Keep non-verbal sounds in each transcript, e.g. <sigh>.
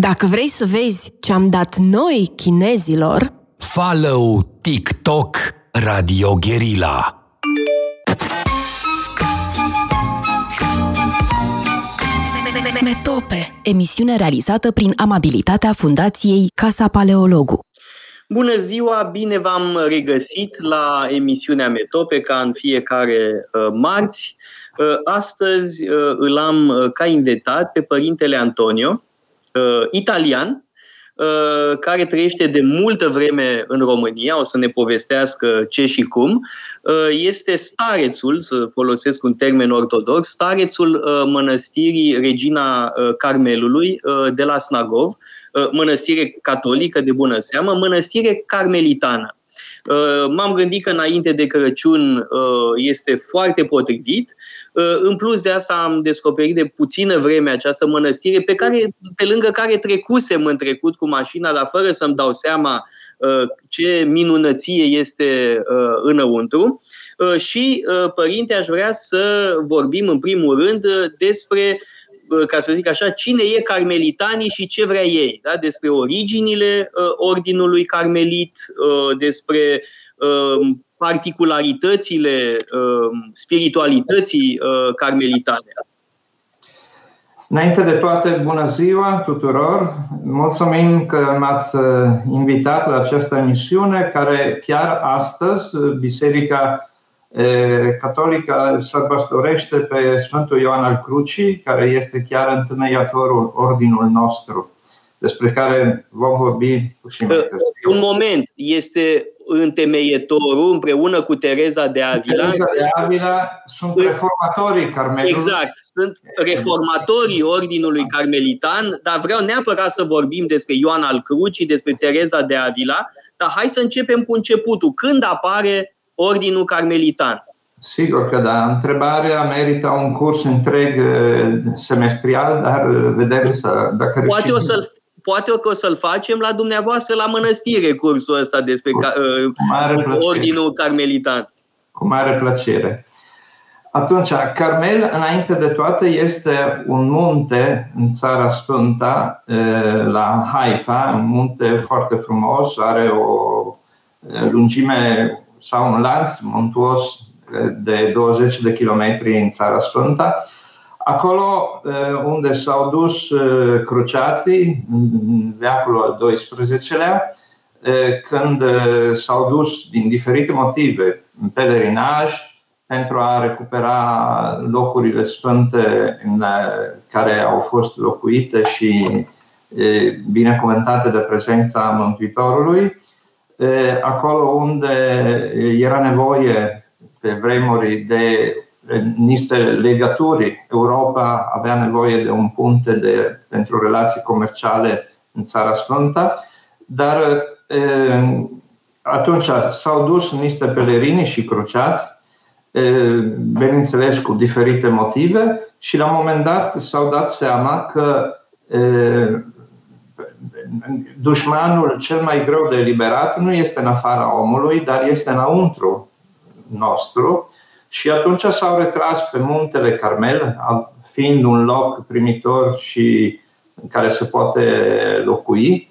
Dacă vrei să vezi ce am dat noi chinezilor, Follow TikTok Radio Guerilla. Metope, emisiune realizată prin amabilitatea Fundației Casa Paleologu. Bună ziua, bine v-am regăsit la emisiunea Metope ca în fiecare uh, marți. Uh, astăzi uh, îl am uh, ca invitat pe părintele Antonio, uh, italian, uh, care trăiește de multă vreme în România, o să ne povestească ce și cum, uh, este starețul, să folosesc un termen ortodox, starețul uh, mănăstirii Regina Carmelului de la Snagov, mănăstire catolică de bună seamă, mănăstire carmelitană. M-am gândit că înainte de Crăciun este foarte potrivit Uh, în plus de asta am descoperit de puțină vreme această mănăstire pe, care, pe lângă care trecusem în trecut cu mașina, dar fără să-mi dau seama uh, ce minunăție este uh, înăuntru. Și, părinte, aș vrea să vorbim în primul rând despre ca să zic așa, cine e carmelitanii și ce vrea ei, da? despre originile ordinului carmelit, despre particularitățile uh, spiritualității uh, carmelitane. Înainte de toate, bună ziua tuturor! Mulțumim că m-ați uh, invitat la această emisiune care chiar astăzi Biserica Catolică sărbătorește pe Sfântul Ioan al Crucii, care este chiar întemeiatorul ordinul nostru, despre care vom vorbi puțin mai Un moment, este întemeietorul împreună cu Tereza de Avila. Tereza de Avila sunt reformatorii carmelului. Exact, sunt reformatorii ordinului carmelitan, dar vreau neapărat să vorbim despre Ioan al Crucii, despre Tereza de Avila, dar hai să începem cu începutul. Când apare ordinul carmelitan? Sigur că da. Întrebarea merită un curs întreg eh, semestrial, dar eh, vedem să, dacă Poate o să-l poate că o să-l facem la dumneavoastră la mănăstire cursul ăsta despre cu, uh, ordinul carmelitan. Cu mare plăcere. Atunci, Carmel, înainte de toate, este un munte în Țara Sfânta, uh, la Haifa, un munte foarte frumos, are o uh, lungime sau un lanț montuos uh, de 20 de kilometri în Țara Sfânta Acolo unde s-au dus cruciații, în veacul al XII-lea, când s-au dus din diferite motive în pelerinaj pentru a recupera locurile sfânte în care au fost locuite și binecuvântate de prezența Mântuitorului, acolo unde era nevoie pe vremuri de niște legături. Europa avea nevoie de un punte de, pentru relații comerciale în Țara Sfântă, dar atunci s-au dus niște pelerini și cruciați, bineînțeles cu diferite motive, și la un moment dat s-au dat seama că dușmanul cel mai greu de eliberat nu este în afara omului, dar este înăuntru nostru și atunci s-au retras pe muntele Carmel, fiind un loc primitor și în care se poate locui.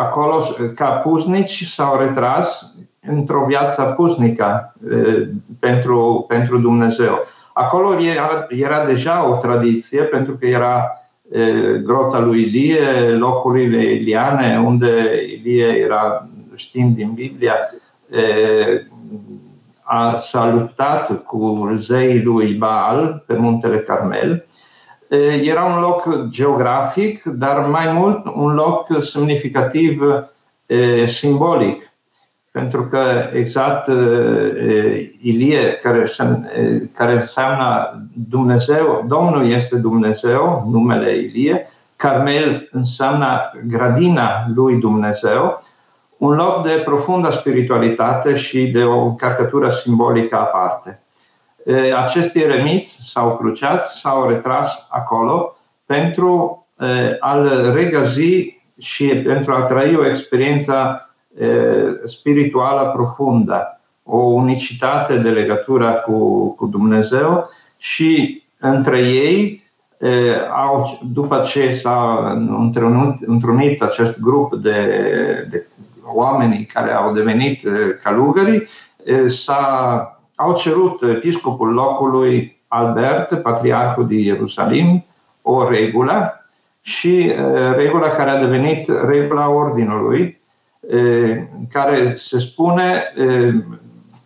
Acolo, ca puznici, s-au retras într-o viață puznică pentru, pentru Dumnezeu. Acolo era, era deja o tradiție, pentru că era grota lui Ilie, locurile Iliane, unde Ilie era, știm din Biblia, a, s-a luptat cu zeii lui Baal pe muntele Carmel. Era un loc geografic, dar mai mult un loc semnificativ simbolic. Pentru că exact Ilie, care, care înseamnă Dumnezeu, Domnul este Dumnezeu, numele Ilie, Carmel înseamnă grădina lui Dumnezeu un loc de profundă spiritualitate și de o încărcătură simbolică aparte. Acești eremiți sau cruciați s-au retras acolo pentru a-l regăzi și pentru a trăi o experiență spirituală profundă, o unicitate de legătură cu, cu Dumnezeu și între ei au, după ce s-a întrunit, întrunit acest grup de, de oameni care au devenit călugări, s-a, au cerut episcopul locului Albert, patriarhul din Ierusalim, o regulă și regula care a devenit regula ordinului, care se spune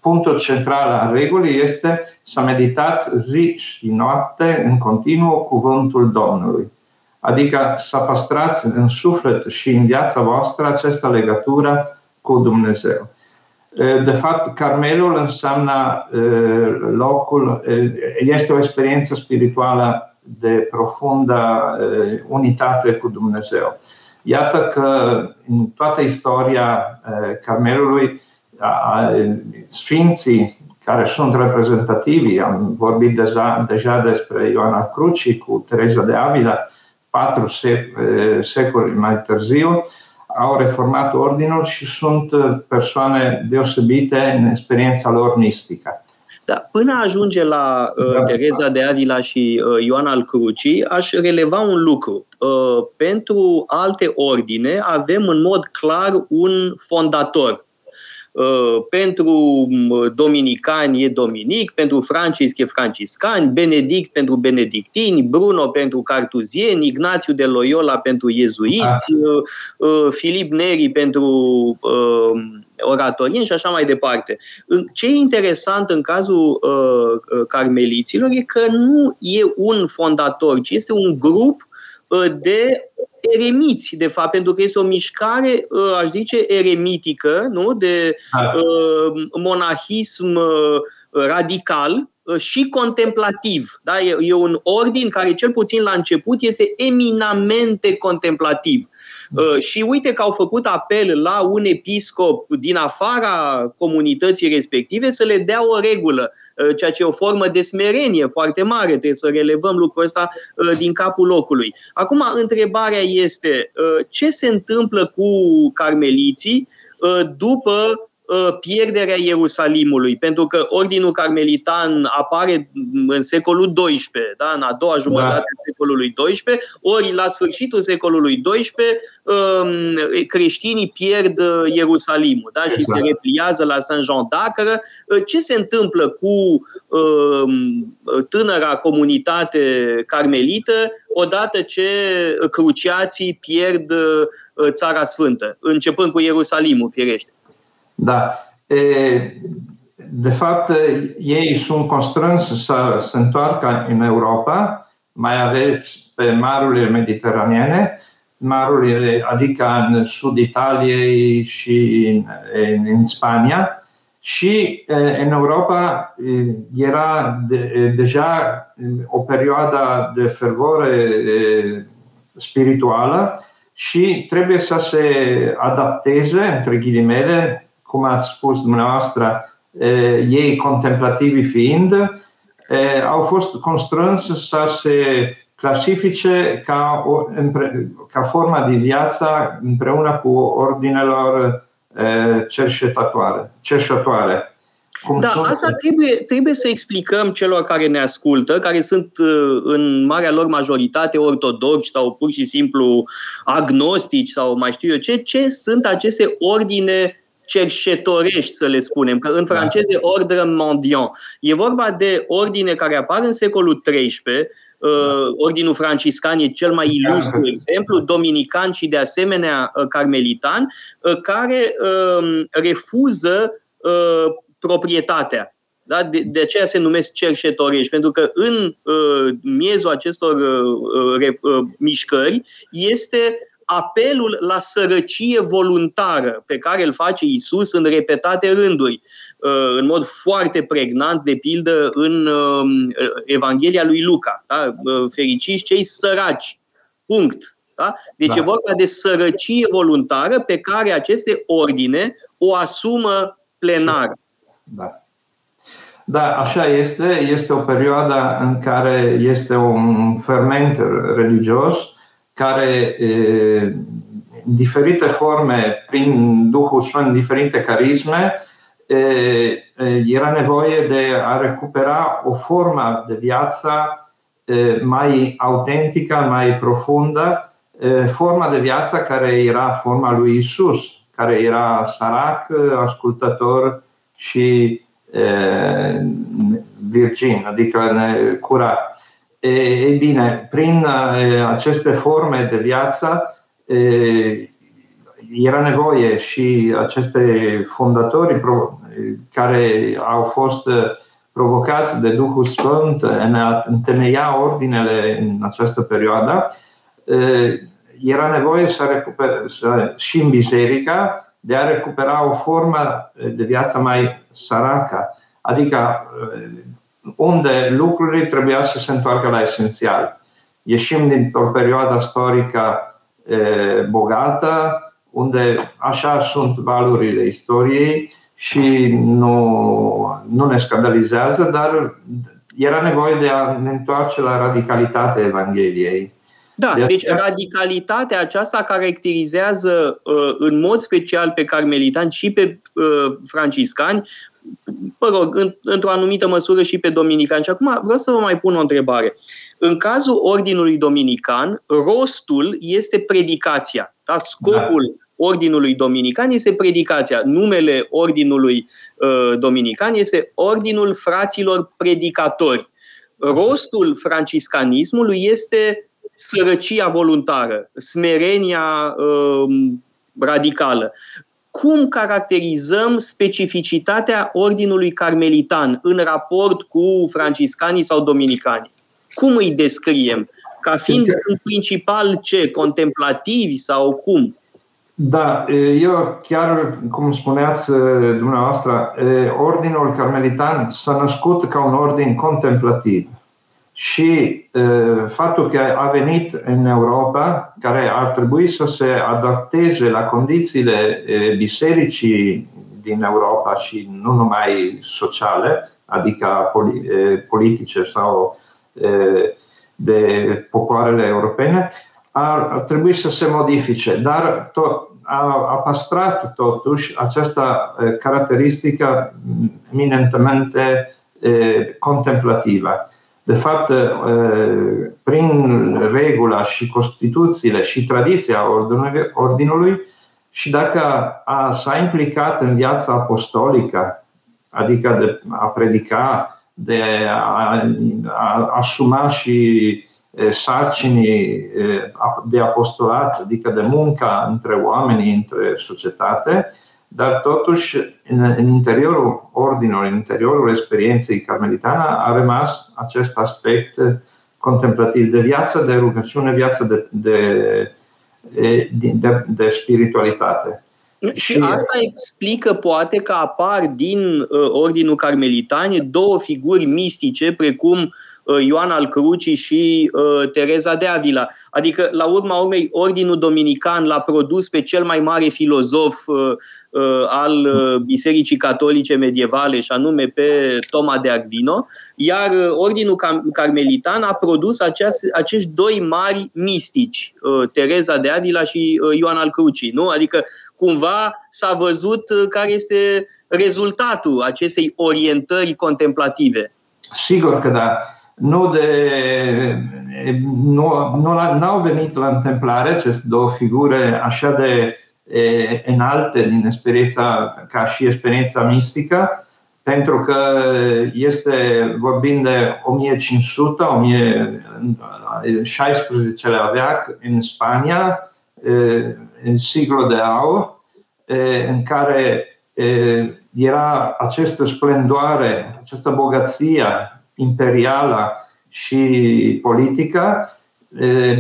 punctul central al regulii este să meditați zi și noapte în continuu cuvântul Domnului. Adică să păstrați în suflet și în viața voastră această legătură cu Dumnezeu. De fapt, Carmelul înseamnă locul, este o experiență spirituală de profundă unitate cu Dumnezeu. Iată că în toată istoria Carmelului sfinții care sunt reprezentativi, am vorbit deja, deja despre Ioana Cruci cu Teresa de Avila, patru secoli mai târziu, au reformat ordinul și sunt persoane deosebite în experiența lor mistică. Da, până ajunge la uh, da. Tereza de Avila și uh, Ioan al Crucii, aș releva un lucru. Uh, pentru alte ordine avem în mod clar un fondator, Uh, pentru mm, dominicani e dominic, pentru francisc e franciscani, benedict pentru benedictini, Bruno pentru cartuzieni, Ignațiu de Loyola pentru iezuiți, ah. uh, uh, Filip Neri pentru oratorieni și așa mai departe. Ce e interesant în cazul carmeliților e că nu e un fondator, ci este un grup de eremiți, de fapt, pentru că este o mișcare, uh, aș zice, eremitică, nu? de uh, monahism uh, radical, Uh, și contemplativ. Da? E, e un ordin care, cel puțin la început, este eminamente contemplativ. Uh, și uite că au făcut apel la un episcop din afara comunității respective să le dea o regulă, uh, ceea ce e o formă de smerenie foarte mare. Trebuie să relevăm lucrul ăsta din capul locului. Acum, întrebarea este ce se întâmplă cu carmeliții după Uh, pierderea Ierusalimului, pentru că Ordinul Carmelitan apare în secolul XII, da? în a doua jumătate da. a secolului XII, ori la sfârșitul secolului XII um, creștinii pierd uh, Ierusalimul da? și exact. se repliază la Saint-Jean d'Acre. Uh, ce se întâmplă cu um, tânăra comunitate carmelită odată ce cruciații pierd Țara Sfântă, începând cu Ierusalimul, firește? Da. De fapt, ei sunt constrânși să se întoarcă în Europa, mai aveți pe marurile mediteraneene, marurile, adică în sud Italiei și în, în Spania, și în Europa era de, deja o perioadă de fervore spirituală și trebuie să se adapteze, între ghilimele, cum ați spus dumneavoastră, ei contemplativi fiind, au fost constrânși să se clasifice ca, o, ca forma de viață împreună cu ordinelor cercetătoare. cercetătoare. Cum da, sunt... asta trebuie, trebuie să explicăm celor care ne ascultă, care sunt în marea lor majoritate ortodoxi sau pur și simplu agnostici sau mai știu eu ce, ce sunt aceste ordine cerșetorești, să le spunem, că în da. franceză ordre mendiant. E vorba de ordine care apar în secolul XIII, uh, Ordinul franciscan e cel mai ilustru da. exemplu, dominican și de asemenea uh, carmelitan, uh, care um, refuză proprietatea. Da? De, de aceea se numesc cerșetorești, pentru că în uh, miezul acestor uh, uh, mișcări este apelul la sărăcie voluntară pe care îl face Isus în repetate rânduri, uh, în mod foarte pregnant, de pildă în um, Evanghelia lui Luca. Da? Uh, fericiți cei săraci. Punct. Da? Deci da. e vorba de sărăcie voluntară pe care aceste ordine o asumă plenar. Da. Da, așa este. Este o perioadă în care este un ferment religios care în diferite forme, prin Duhul Sfânt, diferite carisme, era nevoie de a recupera o formă de viață mai autentică, mai profundă, forma de viață care era forma lui Isus, care era sărac, ascultător și virgin, adică curat. Ei bine, prin aceste forme de viață era nevoie și aceste fondatori care au fost provocați de Duhul Sfânt în a întemeia ordinele în această perioadă, era nevoie să recuper, să, și în biserica de a recupera o formă de viață mai săracă, adică unde lucrurile trebuia să se întoarcă la esențial. Ieșim dintr-o perioadă istorică bogată, unde așa sunt valurile istoriei și nu, nu ne scandalizează, dar era nevoie de a ne întoarce la radicalitatea Evangheliei. Da, de deci radicalitatea aceasta caracterizează uh, în mod special pe carmelitani și pe uh, franciscani, mă rog, într-o anumită măsură și pe dominicani. Și acum vreau să vă mai pun o întrebare. În cazul ordinului dominican, rostul este predicația. Da? Scopul da Ordinului Dominican este predicația. Numele Ordinului uh, Dominican este Ordinul Fraților Predicatori. Rostul franciscanismului este sărăcia voluntară, smerenia uh, radicală. Cum caracterizăm specificitatea Ordinului Carmelitan în raport cu franciscanii sau dominicanii? Cum îi descriem? Ca fiind în principal ce? Contemplativi sau cum? Da, eu chiar, cum spuneați dumneavoastră, Ordinul Carmelitan s-a născut ca un ordin contemplativ. Și faptul că a venit în Europa, care ar trebui să se adapteze la condițiile bisericii din Europa și nu numai sociale, adică politice sau de popoarele europene, ar, ar trebui să se modifice, dar tot, a, a păstrat totuși această caracteristică eminentemente contemplativă. De fapt, prin regula și Constituțiile și tradiția ordinului, ordinului și dacă a, s-a implicat în viața apostolică, adică de a predica, de a, a asuma și sarcinii de apostolat, adică de munca între oamenii, între societate, dar totuși în, în interiorul ordinului, în interiorul experienței carmelitana a rămas acest aspect contemplativ de viață, de rugăciune, viață de, de, de, de, de spiritualitate. Și asta explică poate că apar din uh, Ordinul Carmelitan două figuri mistice, precum Uh, Ioan al Crucii și uh, Tereza de Avila. Adică, la urma urmei, Ordinul Dominican l-a produs pe cel mai mare filozof uh, al Bisericii Catolice medievale, și anume pe Toma de Aquino, iar Ordinul Carmelitan a produs acești doi mari mistici, Tereza de Avila și Ioan al Crucii. Nu? Adică, cumva s-a văzut care este rezultatul acestei orientări contemplative. Sigur că da nu, de, nu, nu au venit la întâmplare aceste două figure așa de e, înalte din experiența, ca și experiența mistică, pentru că este, vorbim de 1500, 16 veac în Spania, în secolul de aur, în care era această splendoare, această bogăție imperială și politică,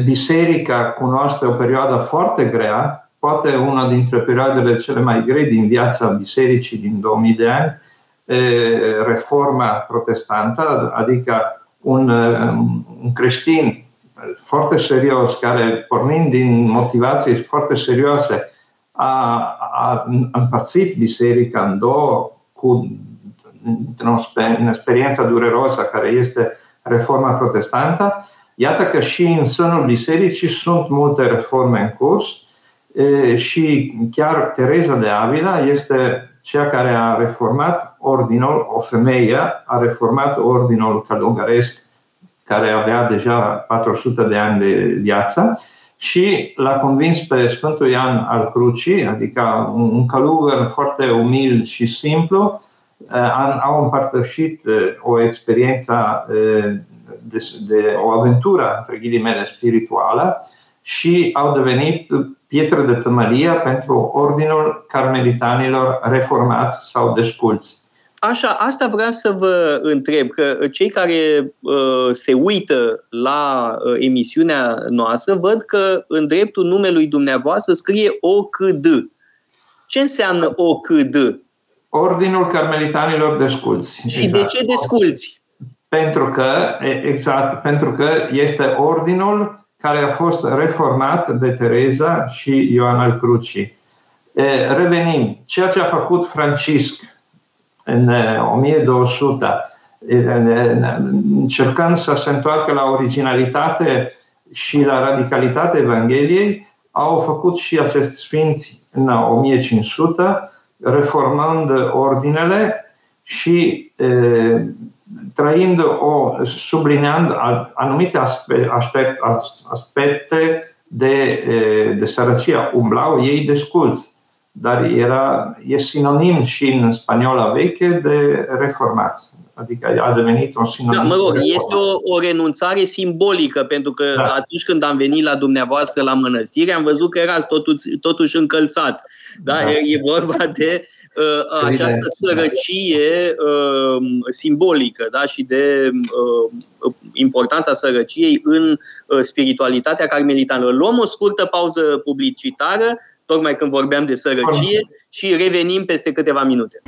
biserica cunoaște o perioadă foarte grea, poate una dintre perioadele cele mai grei din viața bisericii din 2000 de ani, reforma protestantă, adică un, un creștin foarte serios, care pornind din motivații foarte serioase, a, a împărțit biserica în două cu în experiența dureroasă care este reforma protestantă, iată că și în sânul bisericii sunt multe reforme în curs și chiar Tereza de Avila este cea care a reformat ordinul, o femeie a reformat ordinul călugăresc care avea deja 400 de ani de viață și l-a convins pe Sfântul Ioan al Crucii, adică un călugăr foarte umil și simplu, au împărtășit o experiență de, de o aventură, între ghilimele, spirituală și au devenit pietră de tămălie pentru Ordinul Carmelitanilor Reformați sau Desculți. Așa, asta vreau să vă întreb, că cei care uh, se uită la uh, emisiunea noastră văd că în dreptul numelui dumneavoastră scrie OCD. Ce înseamnă OCD? Ordinul Carmelitanilor Desculți. Și exact. de ce desculți? Pentru că, exact, pentru că este ordinul care a fost reformat de Tereza și Ioan al Crucii. Revenim, ceea ce a făcut Francisc în 1200, încercând să se întoarcă la originalitate și la radicalitatea Evangheliei, au făcut și acești sfinți în 1500, reformând ordinele și trăind o, sublineând anumite aspecte, aspecte de, de sărăcie. Umblau ei desculți, dar era, e sinonim și în spaniola veche de reformați. Adică a devenit un sinonim. Da, mă rog, este o, o renunțare simbolică, pentru că da. atunci când am venit la dumneavoastră la mănăstire, am văzut că erați totuși, totuși încălțat. Da? da. E vorba de uh, această sărăcie uh, simbolică da? și de uh, importanța sărăciei în uh, spiritualitatea carmelitană. Luăm o scurtă pauză publicitară, tocmai când vorbeam de sărăcie, și revenim peste câteva minute.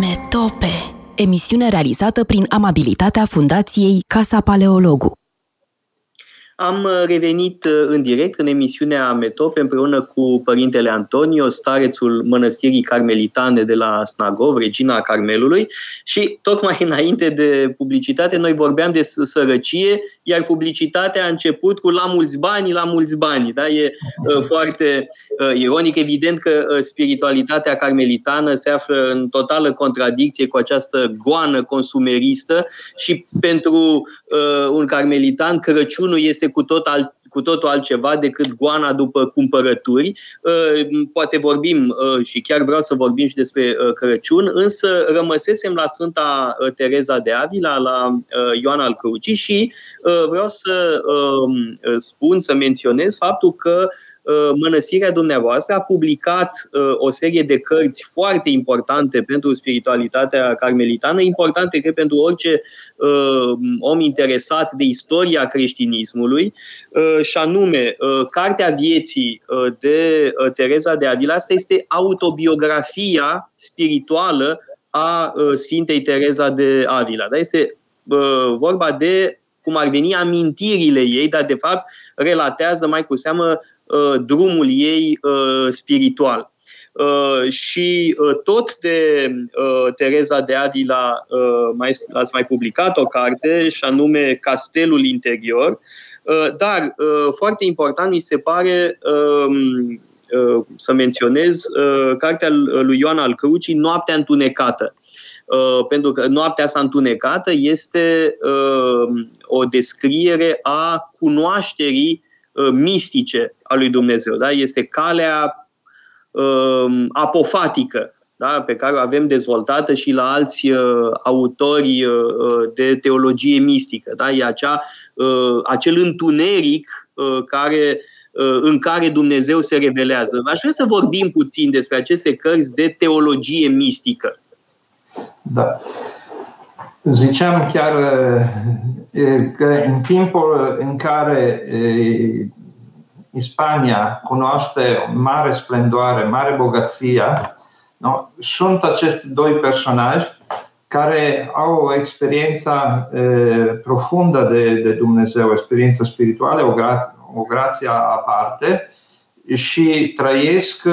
Metope emisiune realizată prin amabilitatea Fundației Casa Paleologu. Am uh, revenit uh, în direct în emisiunea Metope împreună cu părintele Antonio, starețul mănăstirii carmelitane de la Snagov, regina Carmelului și tocmai <laughs> înainte de publicitate noi vorbeam de sărăcie, iar publicitatea a început cu la mulți bani, la mulți bani. Da? E uh, foarte uh, ironic, evident că uh, spiritualitatea carmelitană se află în totală contradicție cu această goană consumeristă și pentru uh, un carmelitan Crăciunul este cu tot alt cu totul altceva decât goana după cumpărături. Uh, poate vorbim uh, și chiar vreau să vorbim și despre uh, Crăciun, însă rămăsesem la Sfânta Tereza de Avila, la Ioan al Crucii și vreau să um, spun, să menționez faptul că Uh, mănăstirea dumneavoastră a publicat uh, o serie de cărți foarte importante pentru spiritualitatea carmelitană, importante cred pentru orice uh, om interesat de istoria creștinismului, și anume Cartea vieții de Tereza de Avila. Asta este autobiografia spirituală a Sfintei Tereza de Avila. Da? Este vorba de cum ar veni amintirile ei, dar de fapt relatează mai cu seamă uh, drumul ei uh, spiritual. Uh, și tot de Tereza de Avila mai, ați mai publicat o carte, și anume Castelul Interior, dar foarte important mi se pare um, să menționez cartea lui Ioan al Crucii, Noaptea întunecată. Uh, pentru că noaptea asta întunecată este uh, o descriere a cunoașterii uh, mistice a lui Dumnezeu. Da? Este calea apofatică da? pe care o avem dezvoltată și la alți autori de teologie mistică. Da? E acea, acel întuneric care în care Dumnezeu se revelează. Aș vrea să vorbim puțin despre aceste cărți de teologie mistică. Da. Ziceam chiar că în timpul în care Spania cunoaște mare splendoare, mare bogăția, no? sunt aceste doi personaji care au o experiență profundă de, de Dumnezeu, o experiență spirituală, o, gra- o grație aparte și trăiesc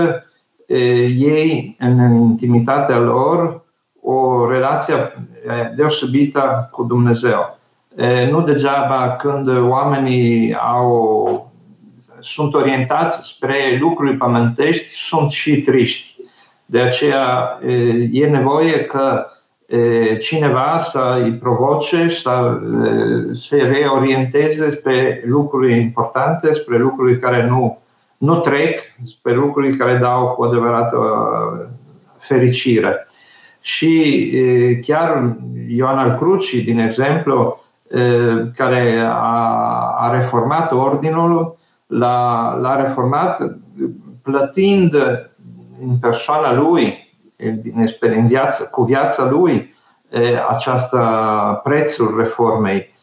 ei în intimitatea lor o relație deosebită cu Dumnezeu. Nu degeaba când oamenii au, sunt orientați spre lucruri pământești, sunt și triști. De aceea e nevoie că cineva să îi provoce, să se reorienteze spre lucruri importante, spre lucruri care nu, nu trec, spre lucruri care dau cu adevărată fericire. Și chiar Ioan al Crucii, din exemplu, care a, a reformat ordinul, l-a, l-a reformat plătind în persoana lui în viață, cu viața lui această prețul reformei,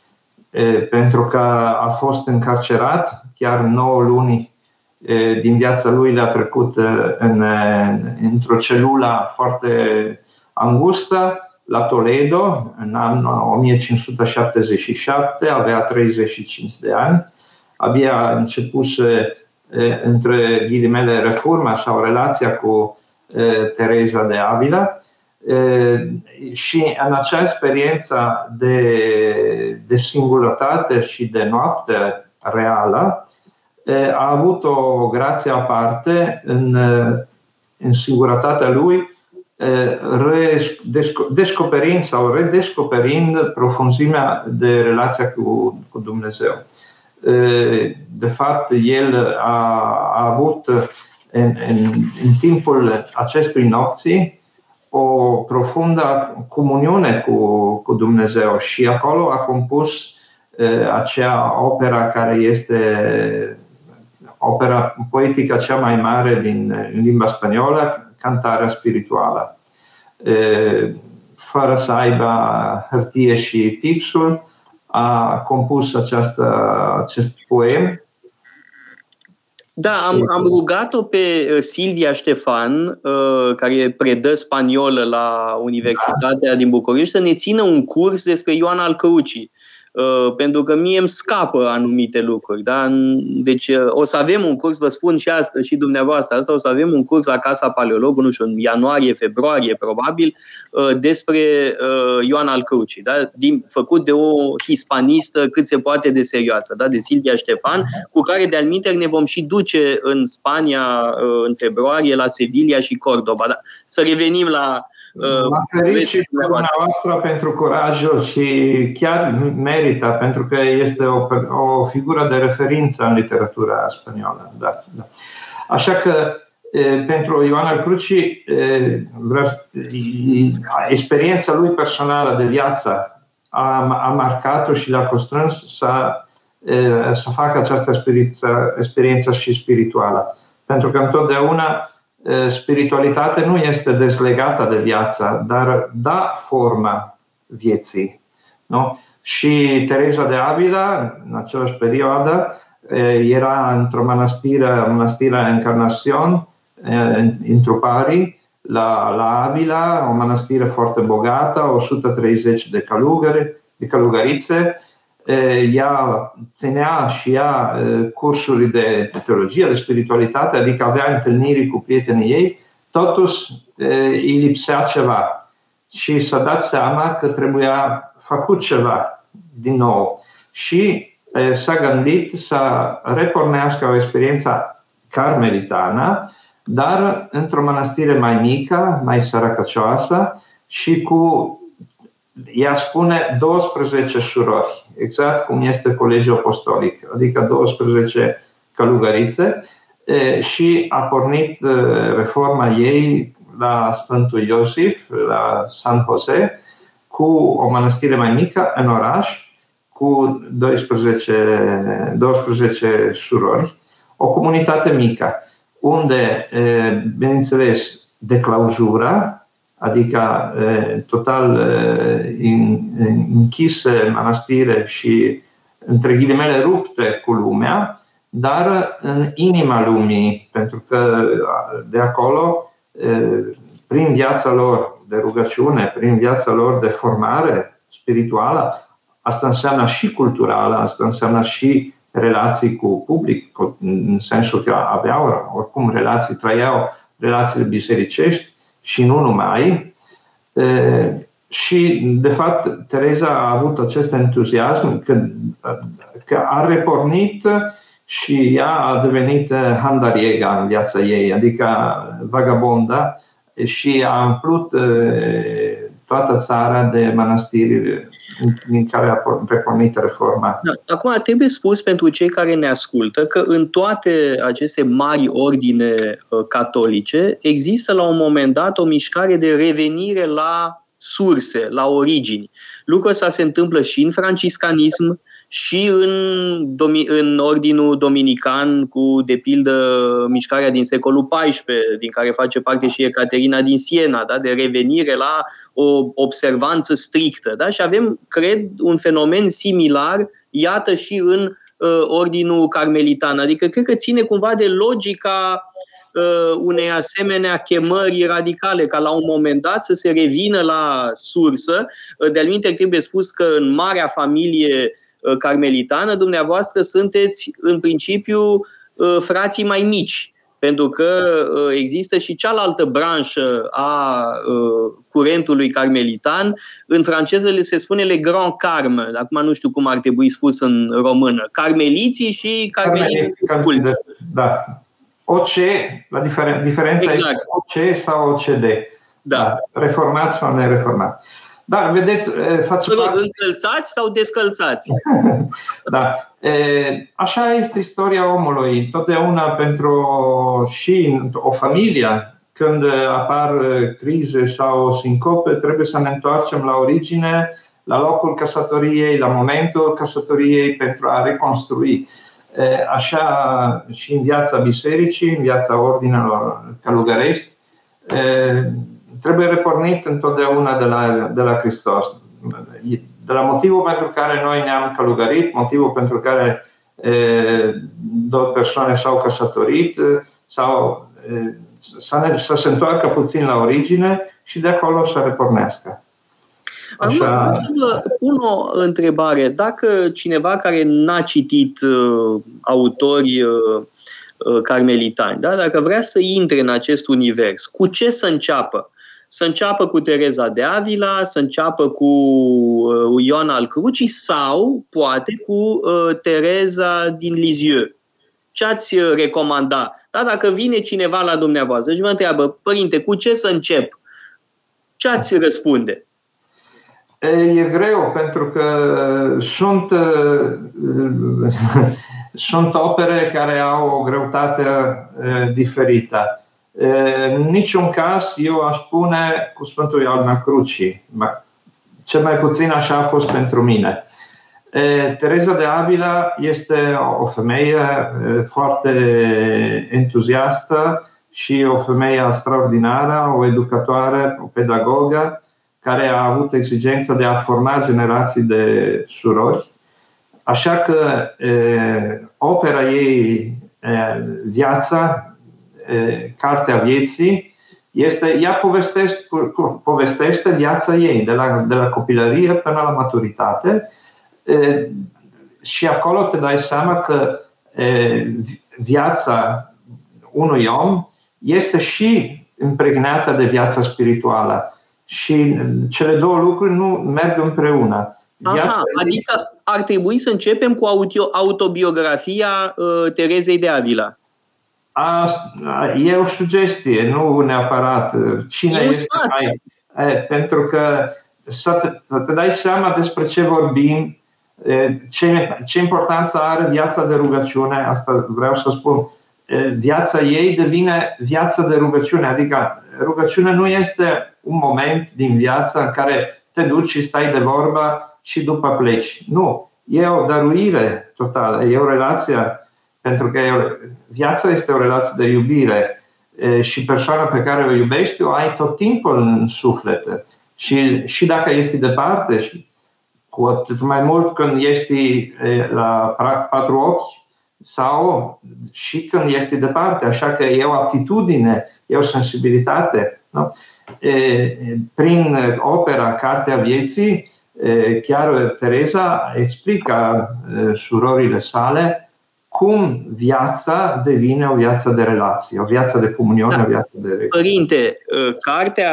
pentru că a fost încarcerat, chiar 9 luni din viața lui le-a trecut în, într-o celulă foarte angustă la Toledo în anul 1577, avea 35 de ani, abia început între ghilimele reforma sau relația cu Teresa de Avila. Și în acea experiență de, de singurătate și de noapte reală a avut o grație aparte în, în singurătatea lui descoperind sau redescoperind profunzimea de relația cu, cu Dumnezeu. De fapt, el a, a avut în, în, în timpul acestui nopții o profundă comuniune cu, cu Dumnezeu și acolo a compus uh, acea opera care este opera poetică cea mai mare din limba spaniolă, cantarea spirituală. Uh, fără să aibă hârtie și pixul, a compus această, acest poem da, am, am rugat-o pe uh, Silvia Ștefan, uh, care predă spaniolă la Universitatea din București, să ne țină un curs despre Ioan al Crucii. Uh, pentru că mie îmi scapă anumite lucruri. Da? Deci uh, o să avem un curs, vă spun și asta, și dumneavoastră, asta o să avem un curs la Casa Paleolog, nu știu, în ianuarie, februarie, probabil, uh, despre Ioan al Crucii, da? Din, făcut de o hispanistă cât se poate de serioasă, da? de Silvia Ștefan, cu care de-al ne vom și duce în Spania în februarie, la Sevilla și Cordoba. Da? Să revenim la Mă felicit dumneavoastră pentru curajul și chiar merită, pentru că este o, o figură de referință în literatura spaniolă. Da, da. Așa că pentru Ioan al Cruci, experiența lui personală de viață a, a marcat-o și l-a constrâns să, să facă această experiență, experiență și spirituală. Pentru că întotdeauna spiritualitatea nu este dezlegată de viață, dar da forma vieții. Nu? Și Teresa de Avila, în aceeași perioadă, era într-o mănăstire, mănăstirea Encarnațion, în Trupari, la, la Avila, o mănăstire foarte bogată, 130 de călugări, de călugărițe, ea ținea și ea cursuri de teologie, de spiritualitate, adică avea întâlniri cu prietenii ei, totuși îi lipsea ceva. Și s-a dat seama că trebuia făcut ceva din nou. Și s-a gândit să repornească o experiență carmelitană, dar într-o mănăstire mai mică, mai sărăcăcioasă și cu ea spune 12 surori, exact cum este colegiul apostolic, adică 12 călugărițe și a pornit reforma ei la Sfântul Iosif, la San Jose, cu o mănăstire mai mică în oraș, cu 12, 12 surori, o comunitate mică, unde, bineînțeles, de clauzura, adică total închise mănăstire și între ghilimele rupte cu lumea, dar în inima lumii, pentru că de acolo, prin viața lor de rugăciune, prin viața lor de formare spirituală, asta înseamnă și culturală, asta înseamnă și relații cu public, în sensul că aveau oricum relații, trăiau relațiile bisericești, și nu numai. Și, de fapt, Tereza a avut acest entuziasm că, că a repornit și ea a devenit handariega în viața ei, adică vagabonda, și a umplut toată țara de mănăstiri din care a repornit reforma. Da. Acum trebuie spus pentru cei care ne ascultă că în toate aceste mari ordine uh, catolice există la un moment dat o mișcare de revenire la surse, la origini. Lucrul ăsta se întâmplă și în franciscanism, și în, în ordinul dominican cu, de pildă, mișcarea din secolul XIV, din care face parte și Ecaterina din Siena, da? de revenire la o observanță strictă. Da? Și avem, cred, un fenomen similar, iată și în uh, ordinul carmelitan. Adică cred că ține cumva de logica uh, unei asemenea chemări radicale, ca la un moment dat să se revină la sursă. Uh, de-al trebuie spus că în marea familie Uh, carmelitană, dumneavoastră sunteți în principiu uh, frații mai mici, pentru că uh, există și cealaltă branșă a curentului carmelitan. În franceză le se spune le grand carme, acum nu știu cum ar trebui spus în română, carmeliții și carmeliții culți. Da. OC, la diferen- diferența exact. este OC sau OCD. Da. da. Reformați sau nereformați. Da, vedeți, face parte... Încălțați sau descălțați? <laughs> da. Așa este istoria omului. Totdeauna pentru și o familie, când apar crize sau sincope, trebuie să ne întoarcem la origine, la locul căsătoriei, la momentul căsătoriei pentru a reconstrui. Așa și în viața bisericii, în viața ordinelor călugărești, trebuie repornit întotdeauna de la, de la Hristos. De la motivul pentru care noi ne-am călugărit, motivul pentru care e, două persoane s-au căsătorit sau e, să, ne, să se întoarcă puțin la origine și de acolo să repornească. Așa... Acum, să vă pun o întrebare. Dacă cineva care n-a citit uh, autori uh, carmelitani, da? dacă vrea să intre în acest univers, cu ce să înceapă? Să înceapă cu Tereza de Avila, să înceapă cu uh, Ioan al Crucii sau poate cu uh, Tereza din Lisieux. Ce ați uh, recomanda? Da, dacă vine cineva la dumneavoastră și vă întreabă, părinte, cu ce să încep? Ce ați răspunde? E greu pentru că sunt, <laughs> sunt opere care au o greutate diferită. În niciun caz eu aș spune cu Sfântul Ioan al Crucii. Cel mai puțin așa a fost pentru mine. Teresa de Avila este o femeie foarte entuziastă și o femeie extraordinară, o educatoare, o pedagogă, care a avut exigența de a forma generații de surori. Așa că opera ei, viața, Cartea Vieții, este, ea povestește, povestește viața ei de la, de la copilărie până la maturitate și acolo te dai seama că viața unui om este și impregnată de viața spirituală. Și cele două lucruri nu merg împreună. Viața Aha, adică ar trebui să începem cu autobiografia uh, Terezei de Avila. Asta, e o sugestie, nu neapărat cine e este mai. Pentru că să te, să te dai seama despre ce vorbim, ce, ce importanță are viața de rugăciune, asta vreau să spun. Viața ei devine viața de rugăciune, adică rugăciunea nu este un moment din viață în care te duci și stai de vorbă și după pleci. Nu, e o dăruire totală, e o relație pentru că viața este o relație de iubire și persoana pe care o iubești o ai tot timpul în suflet. Și, și dacă este departe, și cu atât mai mult când este la patru ochi sau și când este departe. Așa că e o aptitudine, e o sensibilitate. Nu? Prin opera Cartea Vieții, chiar Teresa explică surorile sale cum viața devine o viață de relație, o viață de comuniune, da. o viață de relație. Părinte, uh, cartea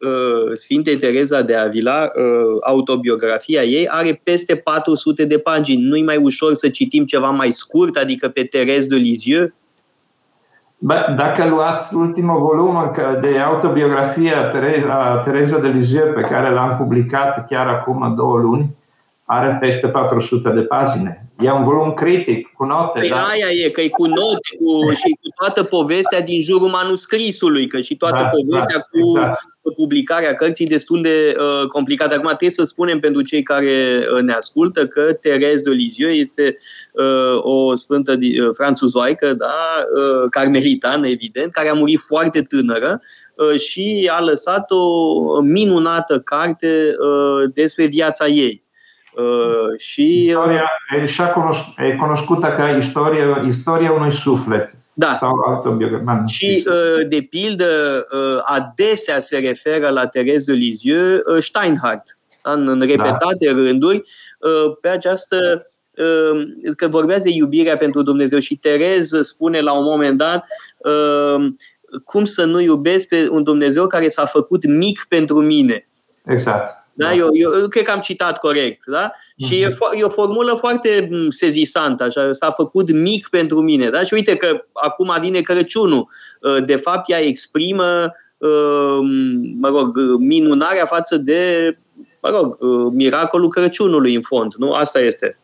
uh, Sfintei Tereza de Avila, uh, autobiografia ei, are peste 400 de pagini. Nu-i mai ușor să citim ceva mai scurt, adică pe Terez de Lisieux? Bă, dacă luați ultimul volum de autobiografie a Tereza, Tereza de Lisieux pe care l-am publicat chiar acum două luni, are peste 400 de pagine. E un volum critic, cu note. Păi da? aia e, că e cu note cu, și cu toată povestea din jurul manuscrisului, că și toată Da, povestea da, cu exact. publicarea cărții destul de uh, complicată. Acum trebuie să spunem pentru cei care uh, ne ascultă că Thérèse de Lisieux este uh, o sfântă di- uh, franțuzoaică, da, uh, carmelitană, evident, care a murit foarte tânără uh, și a lăsat o minunată carte uh, despre viața ei. Uh, și uh, Istoria e, și cunosc- e cunoscută ca istoria, istoria unui suflet da, sau autobiografie. Și, uh, de pildă, uh, adesea se referă la Therese de Lisieux uh, Steinhardt, da, în în repetate rânduri, uh, pe această uh, că vorbează de iubirea pentru Dumnezeu și Terez spune la un moment dat uh, cum să nu iubesc pe un Dumnezeu care s-a făcut mic pentru mine. Exact. Da? Eu, eu, eu cred că am citat corect. Da? Și e, fo- e o formulă foarte m, sezisantă, așa, s-a făcut mic pentru mine. Da? Și uite că acum vine Crăciunul. Uh, De fapt, ea exprimă, uh, mă rog, minunarea față de, mă rog, uh, miracolul Crăciunului în fond. Nu? Asta este.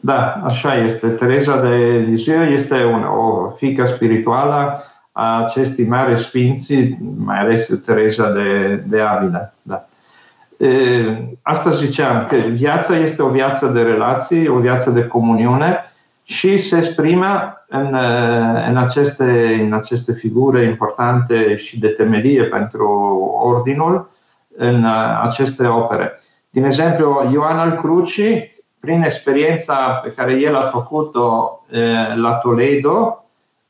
Da, așa este. Teresa de Lisieux este un, o fică spirituală a acestei mari sfinți, mai ales Teresa de, de Avila. Da. E, Asta ziceam, că viața este o viață de relații, o viață de comuniune și se exprimă în, eh, în, aceste, în aceste figure importante și de temelie pentru ordinul în eh, aceste opere. Din exemplu, Ioan al Crucii, prin experiența pe care el a făcut-o eh, la Toledo,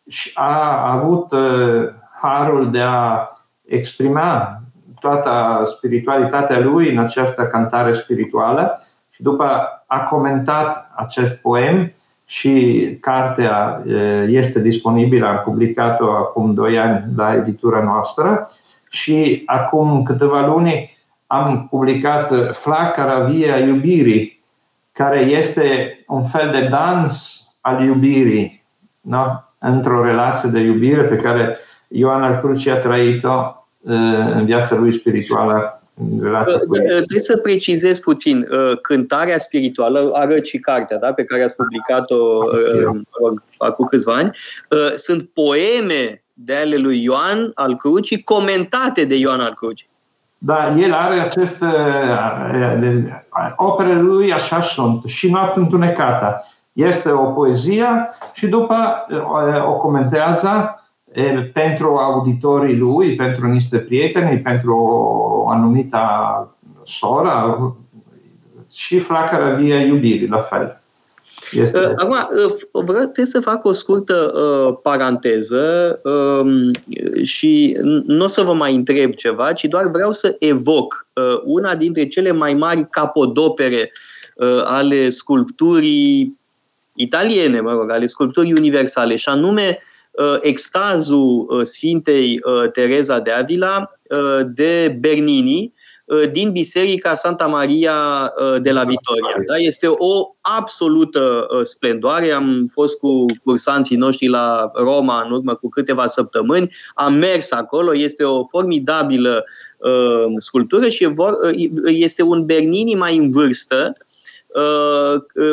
și a avut eh, harul de a exprima toată spiritualitatea lui în această cantare spirituală și după a comentat acest poem și cartea eh, este disponibilă, am publicat-o acum 2 ani la editura noastră și acum câteva luni am publicat Flacăra Via Iubirii, care este un fel de dans al iubirii, no? într-o relație de iubire pe care Ioan al Crucii a trăit-o uh, în viața lui spirituală, în relația cu Uh, el. Trebuie să precizez puțin. uh, Cântarea spirituală, arăt și cartea da, pe care ați publicat-o uh, mă rog, acum câțiva ani, uh, sunt poeme de ale lui Ioan al Crucii, comentate de Ioan al Crucii. Da, el are aceste operele lui așa sunt și noapte întunecată. Este o poezie și după uh, o comentează uh, pentru auditorii lui, pentru niște prieteni, pentru o anumită soră și flacăra via iubirii, la fel. Uh, Este, Acum, uh, vreau, trebuie să fac o scurtă uh, paranteză um, și nu o să vă mai întreb ceva, ci doar vreau să evoc uh, una dintre cele mai mari capodopere uh, ale sculpturii italiene, mă rog, ale sculpturii universale, și anume uh, extazul uh, Sfintei uh, Teresa de Avila uh, de Bernini, uh, din Biserica Santa Maria uh, de la Vitoria. Da? Este o absolută uh, splendoare. Am fost cu cursanții noștri la Roma în urmă cu câteva săptămâni, am mers acolo, este o formidabilă uh, sculptură și este un Bernini mai în vârstă, Uh,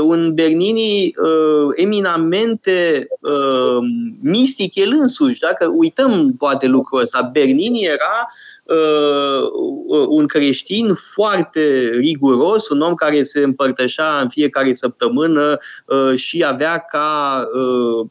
un Bernini uh, eminamente uh, mistic el însuși. Dacă uităm poate lucrul ăsta, Bernini era uh, un creștin foarte riguros, un om care se împărtășea în fiecare săptămână uh, și avea ca uh,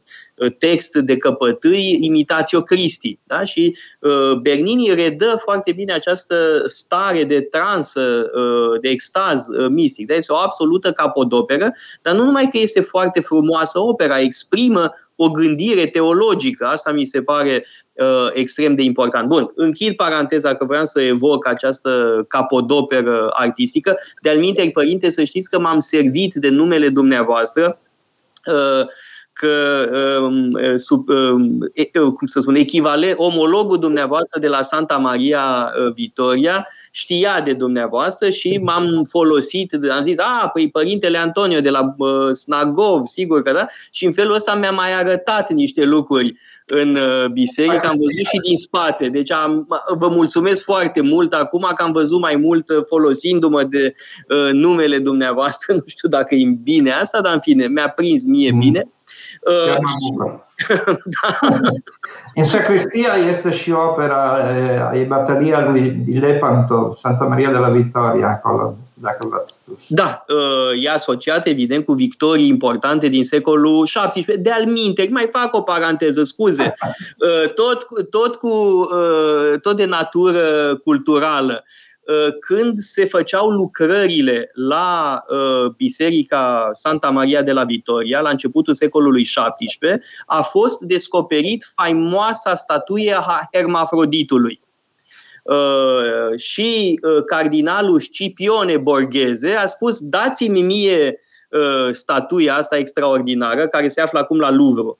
text de căpătâi Imitatio Christi. Da? Și uh, Bernini redă foarte bine această stare de transă, uh, de extaz uh, mistic. Da? Este o absolută capodoperă, dar nu numai că este foarte frumoasă opera, exprimă o gândire teologică. Asta mi se pare uh, extrem de important. Bun, închid paranteza că vreau să evoc această capodoperă artistică. De-al minte, părinte, să știți că m-am servit de numele dumneavoastră uh, că um, sub, um, cum să spun, echivalent, omologul dumneavoastră de la Santa Maria Vitoria știa de dumneavoastră și m-am folosit, am zis, a, păi părintele Antonio de la uh, Snagov, sigur că da, și în felul ăsta mi-a mai arătat niște lucruri în uh, biserică, am văzut și din spate. Deci am, vă mulțumesc foarte mult acum că am văzut mai mult uh, folosindu-mă de uh, numele dumneavoastră. <laughs> Nu știu dacă e bine asta, dar în fine, mi-a prins mie mm. bine. Uh, <laughs> da. În sacristia este și opera, e batalia lui Lepanto, Santa Maria de la Vittoria, acolo dacă l-ați spus. Da, uh, e asociat evident cu victorii importante din secolul XVII. De al minte, mai fac o paranteză, scuze, <laughs> uh, tot, tot, cu, uh, tot de natură culturală când se făceau lucrările la Biserica Santa Maria de la Vitoria, la începutul secolului XVII, a fost descoperit faimoasa statuie a Hermafroditului. Uh, și uh, cardinalul Scipione Borghese a spus dați-mi mie uh, statuia asta extraordinară care se află acum la Louvre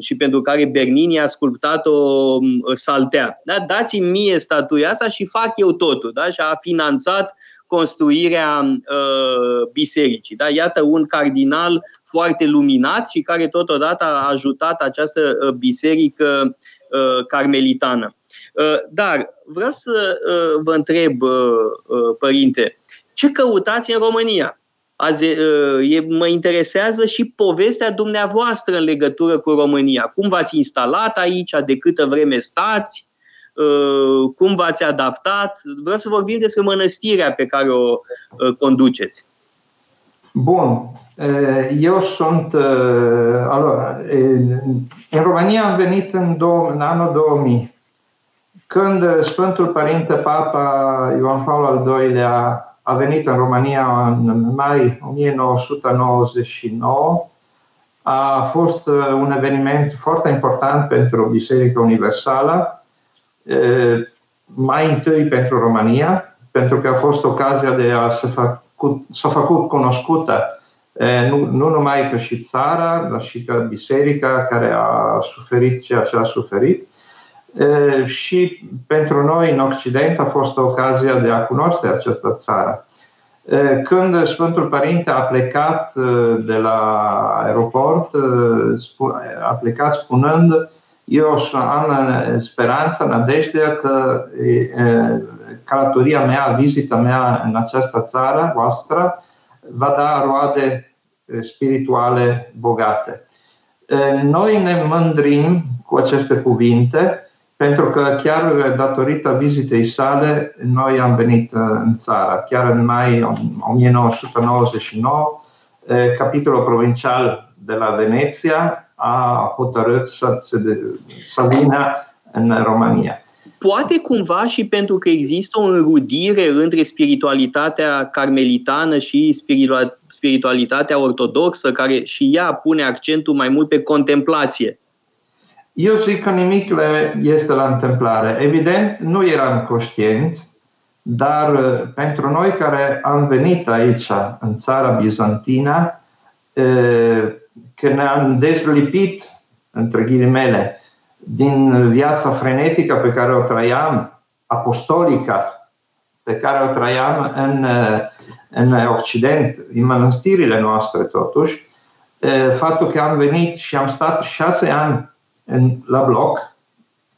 și pentru care Bernini a sculptat-o um, saltea. Da? Dați-mi mie statuia asta și fac eu totul. Da? Și a finanțat construirea uh, bisericii. Da? Iată un cardinal foarte luminat și care totodată a ajutat această biserică uh, carmelitană. Uh, dar vreau să uh, vă întreb, uh, părinte, ce căutați în România? Azi, mă interesează și povestea dumneavoastră în legătură cu România. Cum v-ați instalat aici, de câtă vreme stați, cum v-ați adaptat. Vreau să vorbim despre mănăstirea pe care o conduceți. Bun. Eu sunt. În România am venit în, două, în anul 2000 când uh, Sfântul Părinte Papa Ioan Paul al II-lea a venit în România în mai 1999, a fost uh, un eveniment foarte important pentru Biserica Universală, uh, mai întâi pentru România, pentru că a fost ocazia de a se făcut, s-a făcut cunoscută nu, nu numai că și țara, dar și că biserica care a suferit ceea ce a suferit și pentru noi în Occident a fost ocazia de a cunoaște această țară. Când Sfântul Părinte a plecat de la aeroport, a plecat spunând eu am speranța, nădejdea că călătoria mea, vizita mea în această țară voastră va da roade spirituale bogate. Noi ne mândrim cu aceste cuvinte pentru că chiar datorită vizitei sale, noi am venit uh, în țară. Chiar în mai 1999, capitolul provincial de la Veneția a hotărât să, să vină în România. Poate cumva și pentru că există o înrudire între spiritualitatea carmelitană și spiritualitatea ortodoxă, care și ea pune accentul mai mult pe contemplație. Eu zic că nimic le este la întâmplare. Evident, nu eram conștienți, dar uh, pentru noi care am venit aici, în țara bizantină, uh, că ne-am dezlipit, între ghilimele, din viața frenetică pe care o trăiam, apostolică, pe care o trăiam în, uh, în Occident, în mănăstirile noastre totuși, faptul că am venit și am stat șase ani în, la bloc,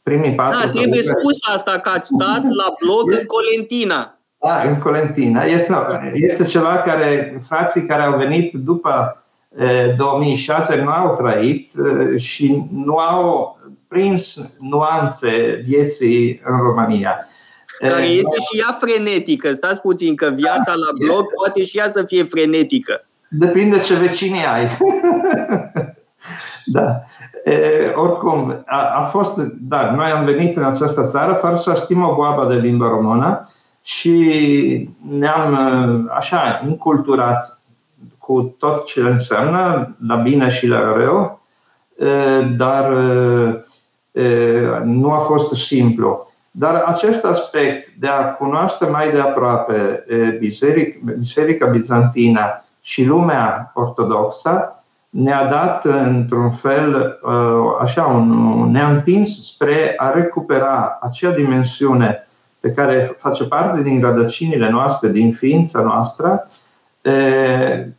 primii patru. Da, trebuie spus asta că ați stat la bloc în Colentina. Da, în Colentina. Este, este ceva care, frații care au venit după 2006 nu au trăit și nu au prins nuanțe vieții în România. Care este și ea frenetică. Stați puțin că viața la bloc poate și ea să fie frenetică. Depinde ce vecini ai. <laughs> da. E, oricum, a, a fost, da, noi am venit în această țară fără să știm o boabă de limba română și ne-am așa înculturat cu tot ce înseamnă, la bine și la rău, dar nu a fost simplu. Dar acest aspect de a cunoaște mai de aproape Biserica, Biserica Bizantină și lumea ortodoxă ne-a dat într-un fel, uh, așa, un, ne-a împins spre a recupera acea dimensiune pe care face parte din rădăcinile noastre, din ființa noastră,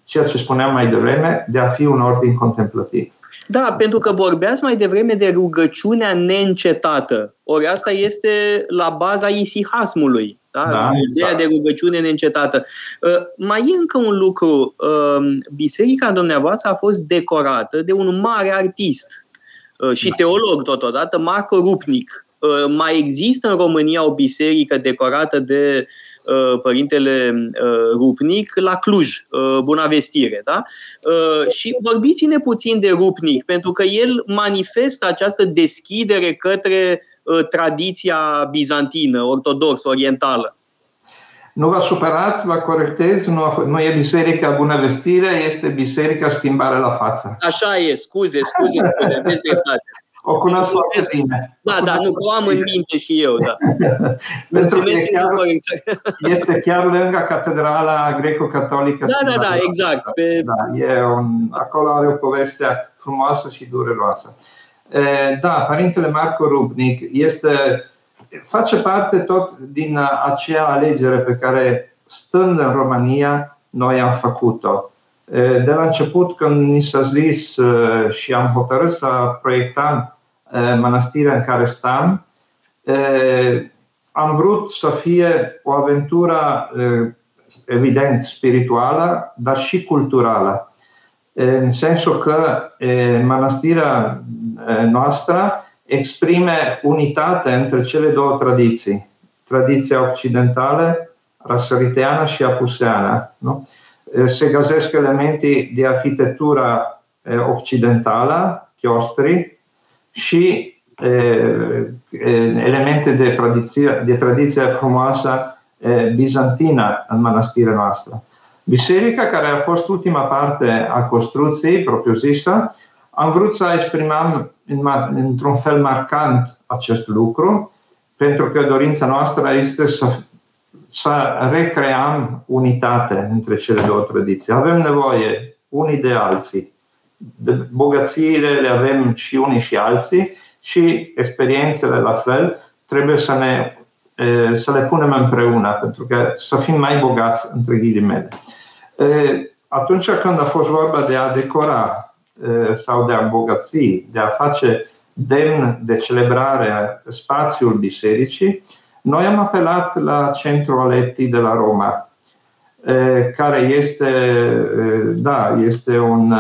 ceea ce spuneam mai devreme, de a fi un ordin contemplativ. Da, pentru că vorbeați mai devreme de rugăciunea neîncetată. Ori asta este la baza isihasmului. Da? da Ideea da. de rugăciune neîncetată. Uh, mai e încă un lucru. Uh, biserica dumneavoastră a fost decorată de un mare artist uh, și da. teolog totodată, Marco Rupnic. Mai există în România o biserică decorată de Uh, părintele uh, Rupnic la Cluj, uh, Bunavestire. Da? Și vorbiți-ne puțin de Rupnic, pentru că el manifestă această deschidere către tradiția bizantină, ortodoxă, orientală. Nu vă supărați, vă corectez, nu, nu e Biserica Bunăvestire, este Biserica Schimbare la Față. Așa e, scuze, scuze, <laughs> scuze, aveți dreptate. O cunosc foarte bine. Da, da, nu, o am în minte și eu, da. <laughs> Mulțumesc chiar, <laughs> este chiar lângă Catedrala Greco-Catolică. Da, da, da, exact. Pe... Da, e un, acolo are o poveste frumoasă și dureroasă. Da, Părintele Marco Rupnic este, face parte tot din acea alegere pe care, stând în România, noi am făcut-o. De la început, când ni s-a zis și am hotărât să proiectăm mănăstirea în care stăm, am vrut să fie o aventură evident spirituală, dar și culturală. În sensul că mănăstirea noastră exprime unitate între cele două tradiții. Tradiția occidentală, răsăriteană și apuseană. Nu? Se găsesc elemente de arhitectura occidentală, chiostri, și elemente de tradiție, de tradiție frumoasă bizantină în mănăstirea noastră. Biserica, care a fost ultima parte a construcției propriu-zisă, am vrut să exprimăm într-un fel marcant acest lucru, pentru că dorința noastră este să, să recreăm unitate între cele două tradiții. Avem nevoie unii de alții bogățiile le avem și unii și alții și experiențele la fel, trebuie să, ne, să le punem împreună pentru că să fim mai bogați între ghilimele. Atunci când a fost vorba de a decora sau de a îmbogăți, de a face demn de celebrare spațiul bisericii, noi am apelat la Centrul Aletti de la Roma, care este, da, este un,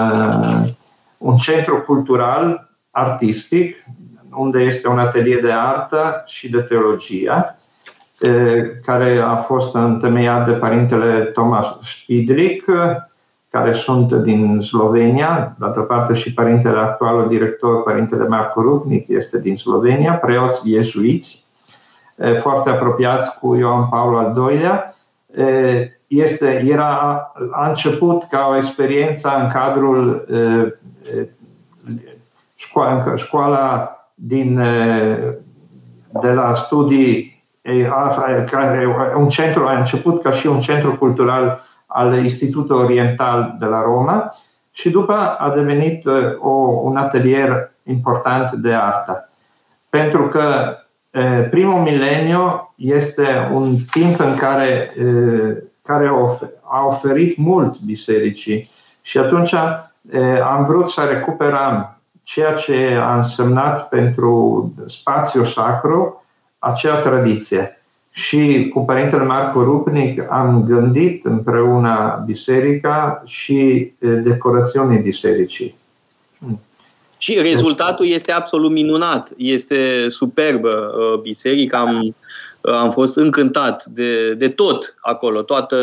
un centru cultural, artistic, unde este un atelier de artă și de teologie, care a fost întemeiat de părintele Thomas Spidric, care sunt din Slovenia, de altă parte și părintele actual director, părintele Marco Rupnic, este din Slovenia, preoți iesuiți, foarte apropiați cu Ioan Paul al II-lea, este, era, a început ca o experiență în cadrul școala, școala din, de la studii care un centru a început ca și un centru cultural al Institutului Oriental de la Roma și după a devenit o, un atelier important de artă. Pentru că primul mileniu este un timp în care care a oferit mult bisericii și atunci am vrut să recuperăm ceea ce a însemnat pentru spațiu sacru acea tradiție. Și cu Părintele Marco Rupnic am gândit împreună biserica și decorațiunii bisericii. Și rezultatul este absolut minunat, este superbă biserica. Am am fost încântat de, de tot acolo, toată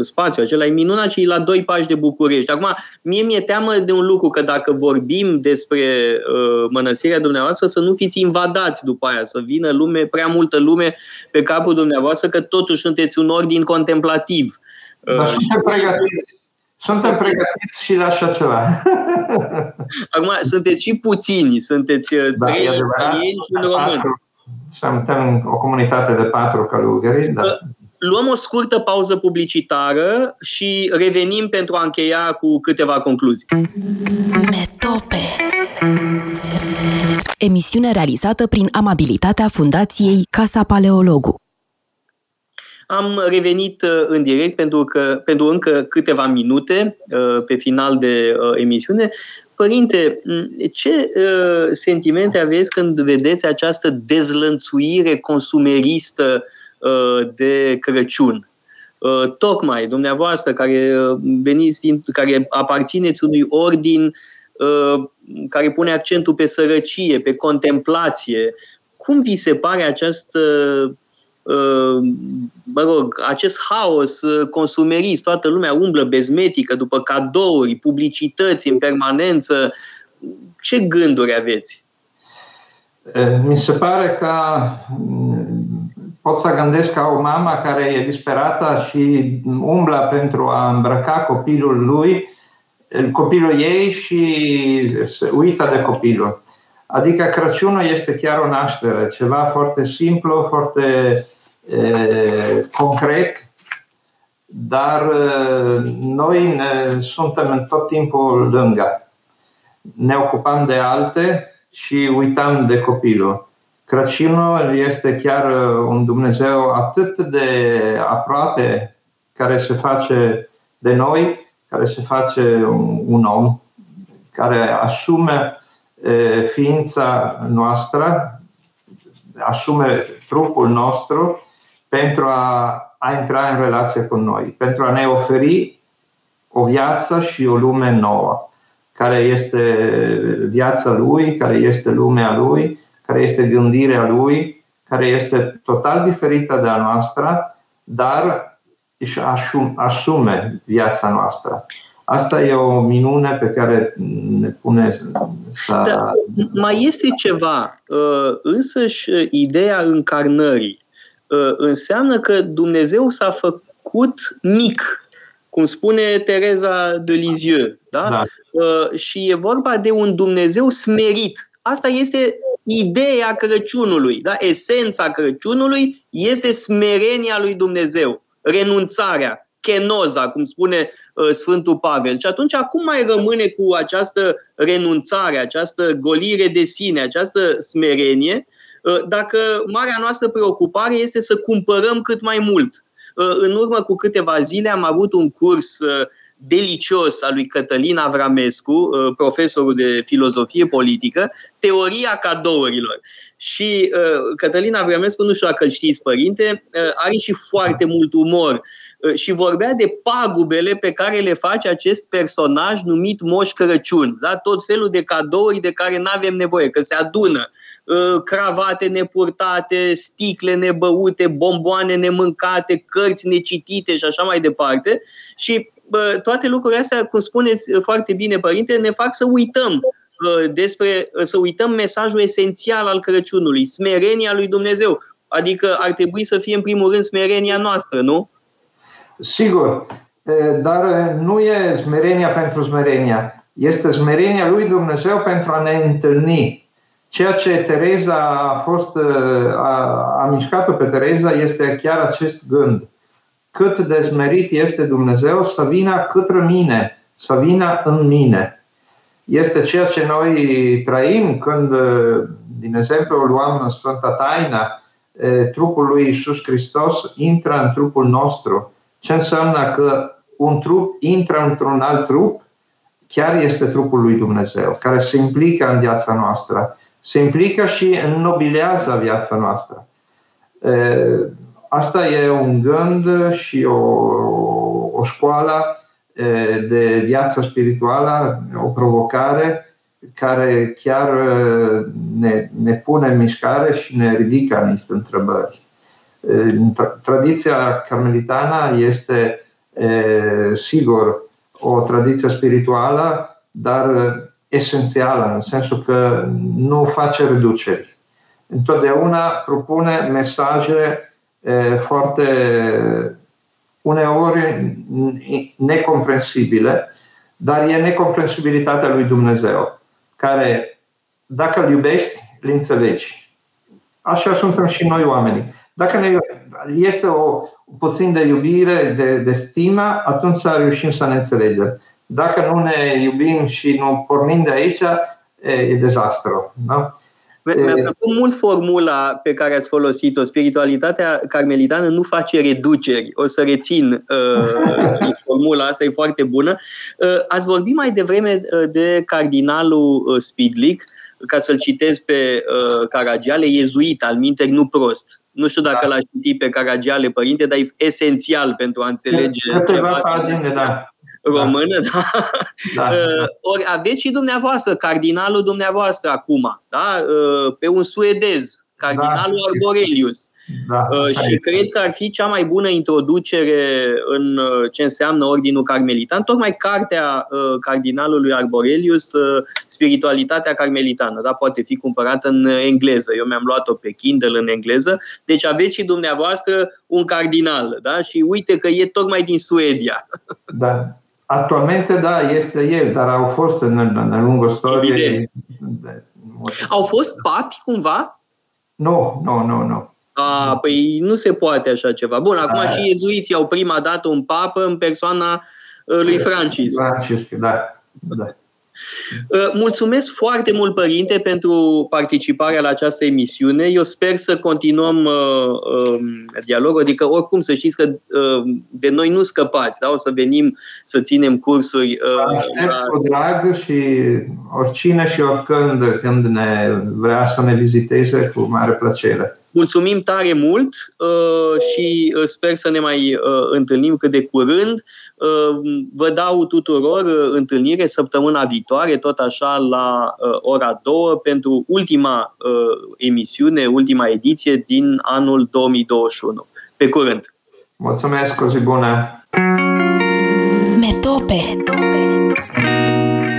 spațiul acela e minunat și e la doi pași de București. Acum, mie mi-e teamă de un lucru, că dacă vorbim despre uh, mănăstirea dumneavoastră, să nu fiți invadați după aia, să vină lume, prea multă lume pe capul dumneavoastră, că totuși sunteți un ordin contemplativ. Uh, Dar suntem pregătiți. Suntem pregătiți și la așa ceva. Acum, sunteți și puțini, sunteți uh, da, trei italieni și un român. Patru suntem o comunitate de patru călugări. Da. Luăm o scurtă pauză publicitară și revenim pentru a încheia cu câteva concluzii. Metope Emisiune realizată prin amabilitatea Fundației Casa Paleologu. Am revenit uh, în direct pentru, că, pentru încă câteva minute uh, pe final de uh, emisiune. Părinte, ce uh, sentimente aveți când vedeți această dezlănțuire consumeristă uh, de Crăciun? Uh, tocmai dumneavoastră care veniți, care aparțineți unui ordin uh, care pune accentul pe sărăcie, pe contemplație, cum vi se pare această uh, mă rog, acest haos uh, consumerist, toată lumea umblă bezmetică după cadouri, publicități în permanență. Ce gânduri aveți? Mi se pare că mm, pot să gândesc ca o mamă care e disperată și umblă pentru a îmbrăca copilul lui, copilul ei și se uită de copilul. Adică Crăciunul este chiar o naștere, ceva foarte simplu, foarte e, concret, dar noi ne, suntem tot timpul lângă. Ne ocupăm de alte și uităm de copilul. Crăciunul este chiar un Dumnezeu atât de aproape care se face de noi, care se face un om, care asume ființa noastră, asume trupul nostru pentru a, a intra în relație cu noi, pentru a ne oferi o viață și o lume nouă, care este viața lui, care este lumea lui, care este gândirea lui, care este total diferită de a noastră, dar își asume viața noastră. Asta e o minune pe care ne pune să... Da, mai este ceva, uh, însăși uh, ideea încarnării uh, înseamnă că Dumnezeu s-a făcut mic, cum spune Tereza de Lisieux, da? da. Și e vorba de un Dumnezeu smerit. Asta este ideea Crăciunului, da? Esența Crăciunului este smerenia lui Dumnezeu, renunțarea, chenoza, cum spune uh, Sfântul Pavel. Și atunci, acum mai rămâne cu această renunțare, această golire de sine, această smerenie, uh, dacă marea noastră preocupare este să cumpărăm cât mai mult. Uh, în urmă cu câteva zile am avut un curs delicios al lui Cătălin Avramescu, profesorul de filozofie politică, Teoria cadourilor. Și uh, Cătălin Avramescu, nu știu dacă îl știți, părinte, uh, are și foarte mult umor Uh, și vorbea de pagubele pe care le face acest personaj numit Moș Crăciun. Da? Tot felul de cadouri de care nu avem nevoie, că se adună uh, cravate nepurtate, sticle nebăute, bomboane nemâncate, cărți necitite și așa mai departe. Și toate lucrurile astea, cum spuneți foarte bine, părinte, ne fac să uităm uh, despre, să uităm mesajul esențial al Crăciunului, smerenia lui Dumnezeu. Adică ar trebui să fie în primul rând smerenia noastră, nu? Sigur, dar nu e smerenia pentru smerenia. Este smerenia lui Dumnezeu pentru a ne întâlni. Ceea ce Tereza a fost, a, a mișcat-o pe Tereza este chiar acest gând. Cât de smerit este Dumnezeu să vină către mine, să vină în mine. Este ceea ce noi trăim când, din exemplu, luăm în Sfânta Taina, trupul lui Isus Hristos intră în trupul nostru ce înseamnă că un trup intră într-un alt trup, chiar este trupul lui Dumnezeu, care se implică în viața noastră, se implică și înnobilează viața noastră. Asta e un gând și o, o școală de viață spirituală, o provocare care chiar ne, ne pune în mișcare și ne ridică niște întrebări. Tradiția carmelitană este, sigur, o tradiție spirituală, dar esențială, în sensul că nu face reduceri. Întotdeauna propune mesaje foarte, uneori, necomprensibile, dar e necompresibilitatea lui Dumnezeu, care, dacă îl iubești, îl înțelegi. Așa suntem și noi oamenii. Dacă ne, este o puțin de iubire, de, de stimă, atunci reușim să ne înțelegem. Dacă nu ne iubim și nu pornim de aici, e, e dezastru. Da? Mi-a plăcut mult formula pe care ați folosit-o. Spiritualitatea carmelitană nu face reduceri. O să rețin uh, <laughs> formula asta, e foarte bună. Uh, ați vorbit mai devreme uh, de cardinalul uh, Spidlic, ca să-l citez pe uh, Caragiale, iezuit, al minte, nu prost. Nu știu dacă da. l-aș citi pe Caragiale, părinte, dar e esențial pentru a înțelege ceva pagine, da română, da? da. Uh, <laughs> ori aveți și dumneavoastră, cardinalul dumneavoastră acum, da? Uh, pe un suedez, cardinalul da. Arborelius. Da, uh, și cred că ar fi cea mai bună introducere în ce înseamnă Ordinul Carmelitan, tocmai cartea cardinalului Arborelius, Spiritualitatea Carmelitană, da? poate fi cumpărată în engleză. Eu mi-am luat-o pe Kindle în engleză. Deci aveți și dumneavoastră un cardinal, da? Și uite că e tocmai din Suedia. Da, <laughs> Actualmente, da, este el, dar au fost în, în lungă istorie. Au fost papi cumva? Nu, nu, nu, nu. A, păi nu se poate așa ceva. Bun, acum A, și iezuiții au prima dată un papă în persoana uh, lui Francis. Francis, da. da. Uh, mulțumesc foarte mult, Părinte, pentru participarea la această emisiune. Eu sper să continuăm uh, uh, dialogul, adică oricum să știți că uh, de noi nu scăpați, da? o să venim să ținem cursuri. Uh, Aștept la... cu drag și oricine și oricând când ne vrea să ne viziteze, cu mare plăcere. Mulțumim tare mult uh, și uh, sper să ne mai uh, întâlnim cât de curând. Vă dau tuturor întâlnire săptămâna viitoare, tot așa la ora 2, pentru ultima emisiune, ultima ediție din anul 2021. Pe curând! Mulțumesc, o zi bună! Metope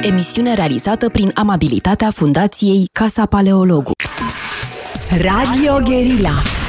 Emisiune realizată prin amabilitatea Fundației Casa Paleologu. Radio Guerilla